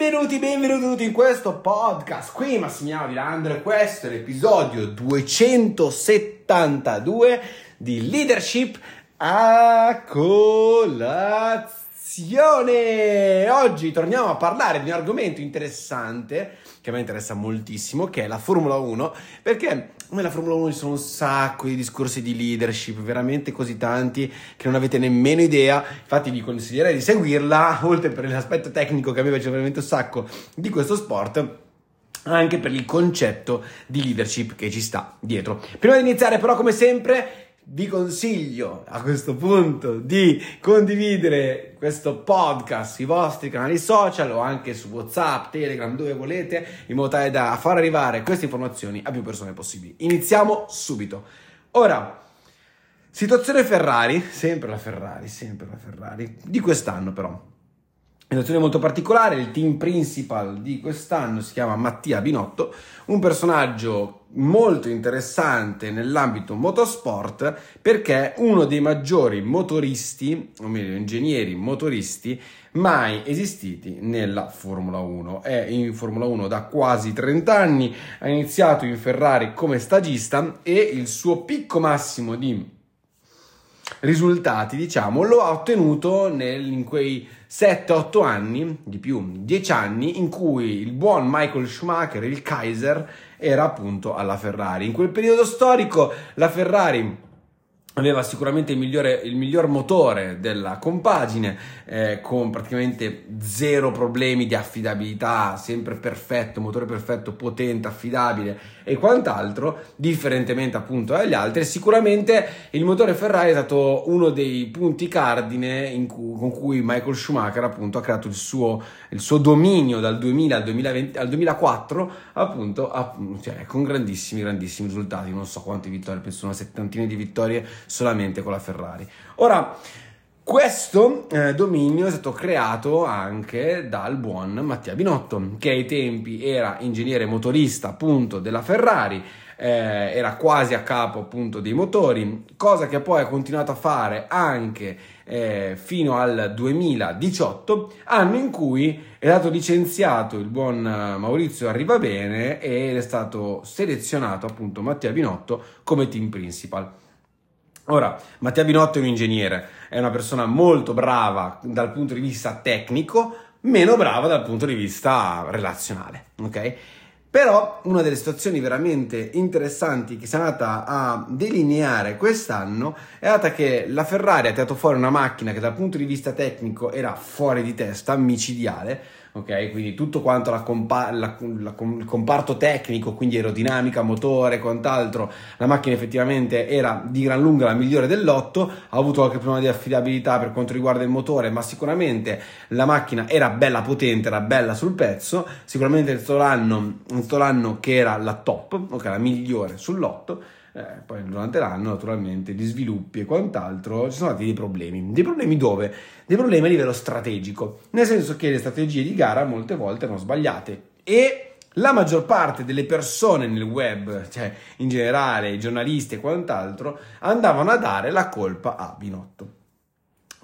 Benvenuti, benvenuti in questo podcast. Qui Massimiliano Di Landro e questo è l'episodio 272 di Leadership a colazione. Oggi torniamo a parlare di un argomento interessante che a me interessa moltissimo, che è la Formula 1, perché nella Formula 1 ci sono un sacco di discorsi di leadership, veramente così tanti che non avete nemmeno idea. Infatti vi consiglierei di seguirla, oltre per l'aspetto tecnico che a me piace veramente un sacco di questo sport anche per il concetto di leadership che ci sta dietro. Prima di iniziare però come sempre vi consiglio a questo punto di condividere questo podcast sui vostri canali social o anche su WhatsApp, Telegram, dove volete, in modo tale da far arrivare queste informazioni a più persone possibili. Iniziamo subito. Ora, situazione Ferrari, sempre la Ferrari, sempre la Ferrari, di quest'anno però. Situazione molto particolare, il team principal di quest'anno si chiama Mattia Binotto, un personaggio molto interessante nell'ambito motorsport perché uno dei maggiori motoristi, o meglio ingegneri motoristi, mai esistiti nella Formula 1. È in Formula 1 da quasi 30 anni, ha iniziato in Ferrari come stagista e il suo picco massimo di risultati, diciamo, lo ha ottenuto nel, in quei 7-8 anni, di più, 10 anni, in cui il buon Michael Schumacher, il Kaiser, era appunto alla Ferrari. In quel periodo storico la Ferrari aveva sicuramente il, migliore, il miglior motore della compagine, eh, con praticamente zero problemi di affidabilità, sempre perfetto, motore perfetto, potente, affidabile e quant'altro, differentemente appunto dagli altri. Sicuramente il motore Ferrari è stato uno dei punti cardine cui, con cui Michael Schumacher appunto ha creato il suo, il suo dominio dal 2000 al, 2020, al 2004 appunto a, cioè, con grandissimi grandissimi risultati, non so quante vittorie, penso una settantina di vittorie solamente con la Ferrari. Ora, questo eh, dominio è stato creato anche dal buon Mattia Binotto, che ai tempi era ingegnere motorista appunto della Ferrari, eh, era quasi a capo appunto dei motori, cosa che poi ha continuato a fare anche eh, fino al 2018, anno in cui è stato licenziato il buon Maurizio Arrivabene ed è stato selezionato appunto Mattia Binotto come team principal. Ora, Mattia Binotto è un ingegnere, è una persona molto brava dal punto di vista tecnico, meno brava dal punto di vista relazionale, ok? Però una delle situazioni veramente interessanti che si è andata a delineare quest'anno è stata che la Ferrari ha tirato fuori una macchina che dal punto di vista tecnico era fuori di testa, micidiale, ok? Quindi tutto quanto la compa- la, la, il comparto tecnico, quindi aerodinamica, motore, quant'altro, la macchina effettivamente era di gran lunga la migliore dell'otto, ha avuto qualche problema di affidabilità per quanto riguarda il motore, ma sicuramente la macchina era bella potente, era bella sul pezzo, sicuramente questo l'anno, l'anno che era la top, ok, la migliore sull'otto, eh, poi durante l'anno naturalmente di sviluppi e quant'altro ci sono stati dei problemi. Dei problemi dove? Dei problemi a livello strategico, nel senso che le strategie di gara molte volte erano sbagliate e la maggior parte delle persone nel web, cioè in generale giornalisti e quant'altro, andavano a dare la colpa a Binotto.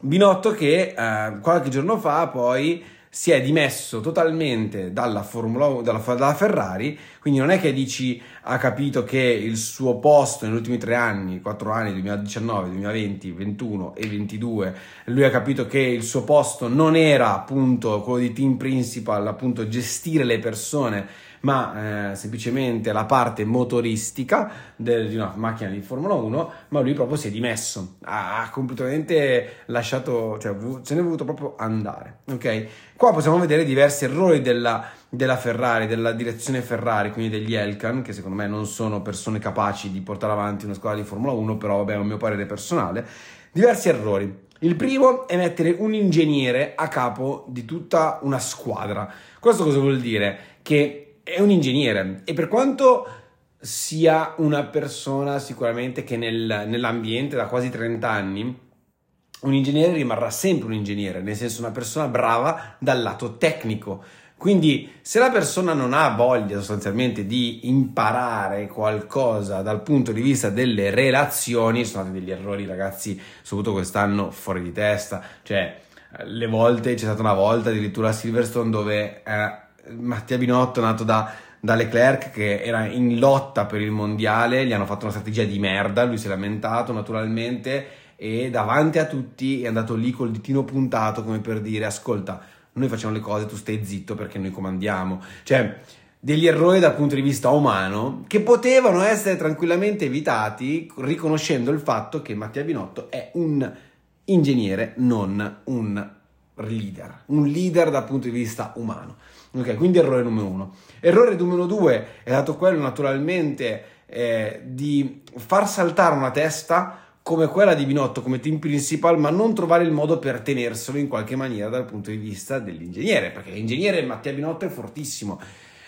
Binotto che eh, qualche giorno fa poi si è dimesso totalmente dalla Formula 1, dalla, dalla, Ferrari, quindi non è che dici ha capito che il suo posto negli ultimi tre anni, quattro anni, 2019, 2020, 2021 e 2022, lui ha capito che il suo posto non era appunto quello di team principal, appunto gestire le persone ma eh, semplicemente la parte motoristica del, di una macchina di Formula 1, ma lui proprio si è dimesso, ha, completamente lasciato, cioè se ne è voluto proprio andare, ok? Qua possiamo vedere diversi errori della, della Ferrari, della direzione Ferrari, quindi degli Elkan, che secondo me non sono persone capaci di portare avanti una squadra di Formula 1, però vabbè è un mio parere personale, diversi errori. Il primo è mettere un ingegnere a capo di tutta una squadra. Questo cosa vuol dire? Che è un ingegnere e per quanto sia una persona sicuramente che nel, nell'ambiente da quasi 30 anni, un ingegnere rimarrà sempre un ingegnere, nel senso una persona brava dal lato tecnico. Quindi se la persona non ha voglia sostanzialmente di imparare qualcosa dal punto di vista delle relazioni, sono stati degli errori ragazzi, soprattutto quest'anno fuori di testa, cioè le volte, c'è stata una volta addirittura a Silverstone dove eh, Mattia Binotto, nato da, da Leclerc, che era in lotta per il mondiale, gli hanno fatto una strategia di merda, lui si è lamentato naturalmente e davanti a tutti è andato lì col ditino puntato come per dire ascolta, noi facciamo le cose, tu stai zitto perché noi comandiamo. Cioè, degli errori dal punto di vista umano che potevano essere tranquillamente evitati riconoscendo il fatto che Mattia Binotto è un ingegnere, non un leader, un leader dal punto di vista umano. Ok, quindi errore numero uno. Errore numero due è stato quello naturalmente eh, di far saltare una testa come quella di Binotto come team principal, ma non trovare il modo per tenerselo in qualche maniera dal punto di vista dell'ingegnere, perché l'ingegnere Mattia Binotto è fortissimo,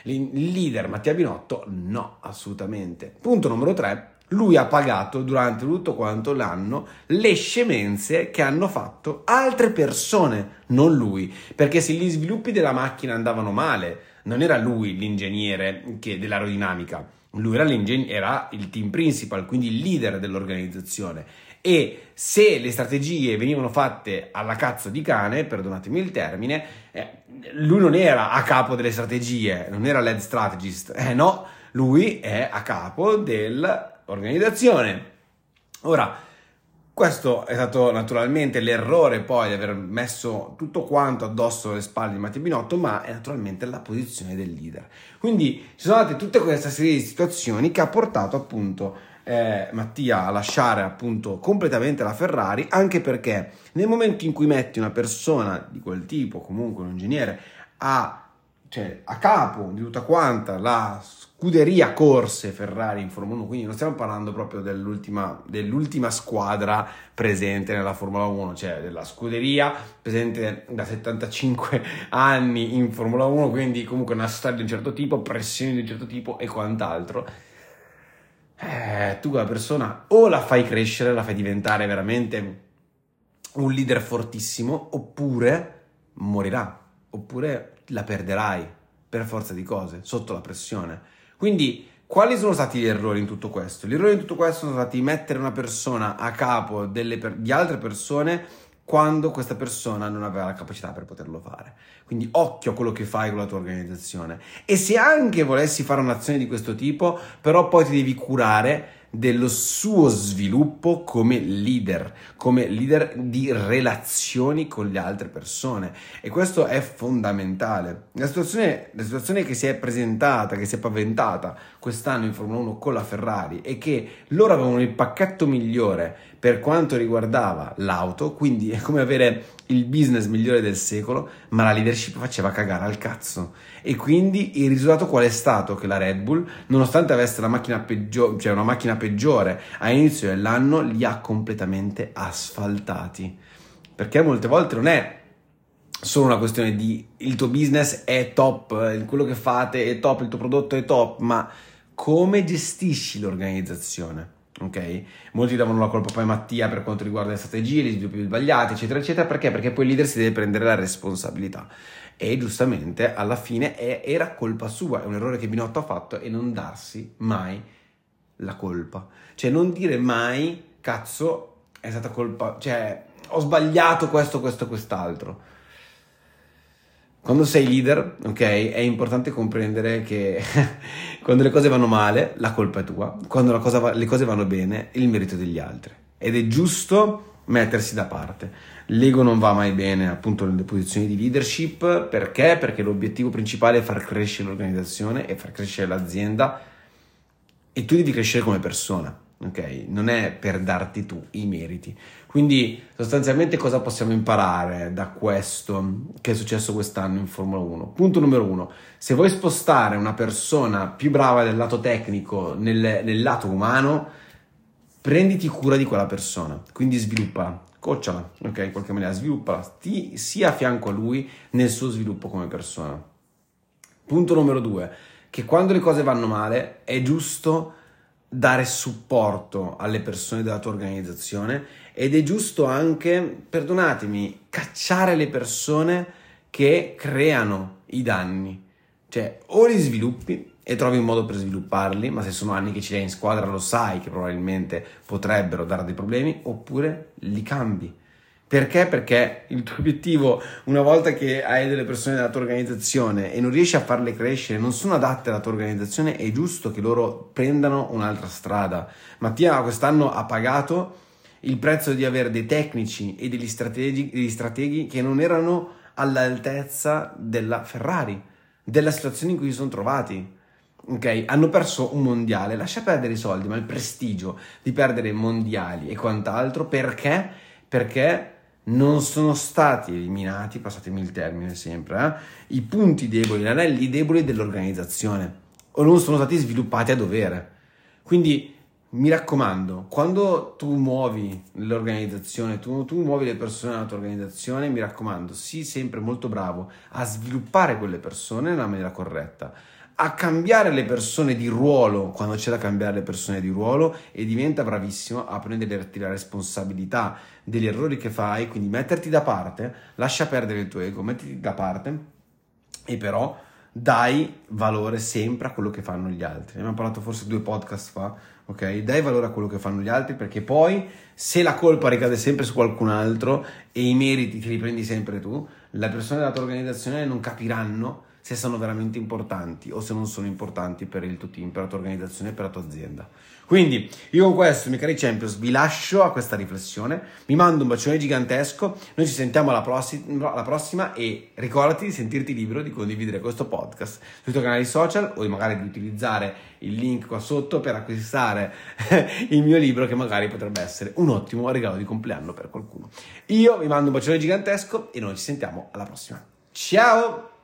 il leader Mattia Binotto no, assolutamente. Punto numero tre, lui ha pagato durante tutto quanto l'anno le scemenze che hanno fatto altre persone, non lui, perché se gli sviluppi della macchina andavano male, non era lui l'ingegnere che, dell'aerodinamica, lui era, era il team principal, quindi il leader dell'organizzazione. E se le strategie venivano fatte alla cazzo di cane, perdonatemi il termine, eh, lui non era a capo delle strategie, non era lead strategist, eh no, lui è a capo del organizzazione. Ora, questo è stato naturalmente l'errore poi di aver messo tutto quanto addosso alle spalle di Matteo Binotto, ma è naturalmente la posizione del leader. Quindi ci sono state tutte queste serie di situazioni che ha portato appunto eh, Mattia a lasciare appunto completamente la Ferrari, anche perché nel momento in cui metti una persona di quel tipo, comunque un ingegnere, a cioè, a capo di tutta quanta la scuderia corse Ferrari in Formula 1, quindi non stiamo parlando proprio dell'ultima, dell'ultima squadra presente nella Formula 1, cioè della scuderia presente da 75 anni in Formula 1, quindi comunque una storia di un certo tipo, pressioni di un certo tipo e quant'altro. Eh, tu quella persona o la fai crescere, la fai diventare veramente un leader fortissimo, oppure morirà, oppure la perderai per forza di cose, sotto la pressione. Quindi, quali sono stati gli errori in tutto questo? Gli errori in tutto questo sono stati mettere una persona a capo per- di altre persone quando questa persona non aveva la capacità per poterlo fare. Quindi occhio a quello che fai con la tua organizzazione. E se anche volessi fare un'azione di questo tipo, però poi ti devi curare dello suo sviluppo come leader, come leader di relazioni con le altre persone e questo è fondamentale. La situazione, la situazione che si è presentata, che si è paventata quest'anno in Formula 1 con la Ferrari è che loro avevano il pacchetto migliore per quanto riguardava l'auto, quindi è come avere il business migliore del secolo, ma la leadership faceva cagare al cazzo. E quindi il risultato qual è stato? Che la Red Bull, nonostante avesse la macchina peggiore, cioè una macchina peggiore all'inizio dell'anno, li ha completamente asfaltati. Perché molte volte non è solo una questione di il tuo business è top, quello che fate è top, il tuo prodotto è top, ma come gestisci l'organizzazione? Ok? Molti davano la colpa poi a Mattia per quanto riguarda le strategie, gli sviluppi sbagliati, eccetera, eccetera, perché? Perché poi il leader si deve prendere la responsabilità. E giustamente alla fine è, era colpa sua, è un errore che Binotto ha fatto e non darsi mai la colpa. Cioè non dire mai, cazzo, è stata colpa, cioè ho sbagliato questo, questo, quest'altro quando sei leader, ok, è importante comprendere che quando le cose vanno male, la colpa è tua, quando va, le cose vanno bene, il merito è degli altri. Ed è giusto mettersi da parte. L'ego non va mai bene appunto nelle posizioni di leadership, perché? Perché l'obiettivo principale è far crescere l'organizzazione e far crescere l'azienda e tu devi crescere come persona ok? Non è per darti tu i meriti. Quindi sostanzialmente cosa possiamo imparare da questo che è successo quest'anno in Formula 1? Punto numero uno, se vuoi spostare una persona più brava del lato tecnico nel, nel lato umano, prenditi cura di quella persona, quindi sviluppala, coccala, ok? In qualche maniera sviluppala, ti, sia a fianco a lui nel suo sviluppo come persona. Punto numero due, che quando le cose vanno male è giusto dare supporto alle persone della tua organizzazione ed è giusto anche, perdonatemi, cacciare le persone che creano i danni. Cioè, o li sviluppi e trovi un modo per svilupparli, ma se sono anni che ci hai in squadra lo sai che probabilmente potrebbero dare dei problemi, oppure li cambi. Perché? Perché il tuo obiettivo, una volta che hai delle persone nella tua organizzazione e non riesci a farle crescere, non sono adatte alla tua organizzazione, è giusto che loro prendano un'altra strada. Mattia quest'anno ha pagato il prezzo di avere dei tecnici e degli strateghi, degli strateghi che non erano all'altezza della Ferrari, della situazione in cui si sono trovati. Ok, hanno perso un mondiale, lascia perdere i soldi, ma il prestigio di perdere mondiali e quant'altro perché? Perché non sono stati eliminati, passatemi il termine sempre, eh, i punti deboli, gli anelli deboli dell'organizzazione o non sono stati sviluppati a dovere. Quindi mi raccomando, quando tu muovi l'organizzazione, tu, tu, muovi le persone nella tua organizzazione, mi raccomando, sii sempre molto bravo a sviluppare quelle persone nella maniera corretta, a cambiare le persone di ruolo quando c'è da cambiare le persone di ruolo e diventa bravissimo a prenderti la responsabilità degli errori che fai, quindi metterti da parte, lascia perdere il tuo ego, mettiti da parte e però dai valore sempre a quello che fanno gli altri. Abbiamo parlato forse due podcast fa, ok? Dai valore a quello che fanno gli altri perché poi se la colpa ricade sempre su qualcun altro e i meriti te li prendi sempre tu, le persone della tua organizzazione non capiranno se sono veramente importanti o se non sono importanti per il tuo team, per la tua organizzazione, per la tua azienda. Quindi io con questo, miei cari Champions, vi lascio a questa riflessione, vi mando un bacione gigantesco, noi ci sentiamo alla, prossima, alla prossima e ricordati di sentirti libero di condividere questo podcast sui tuoi canali social o magari di utilizzare il link qua sotto per acquistare il mio libro che magari potrebbe essere un ottimo regalo di compleanno per qualcuno. Io vi mando un bacione gigantesco e noi ci sentiamo alla prossima. Ciao!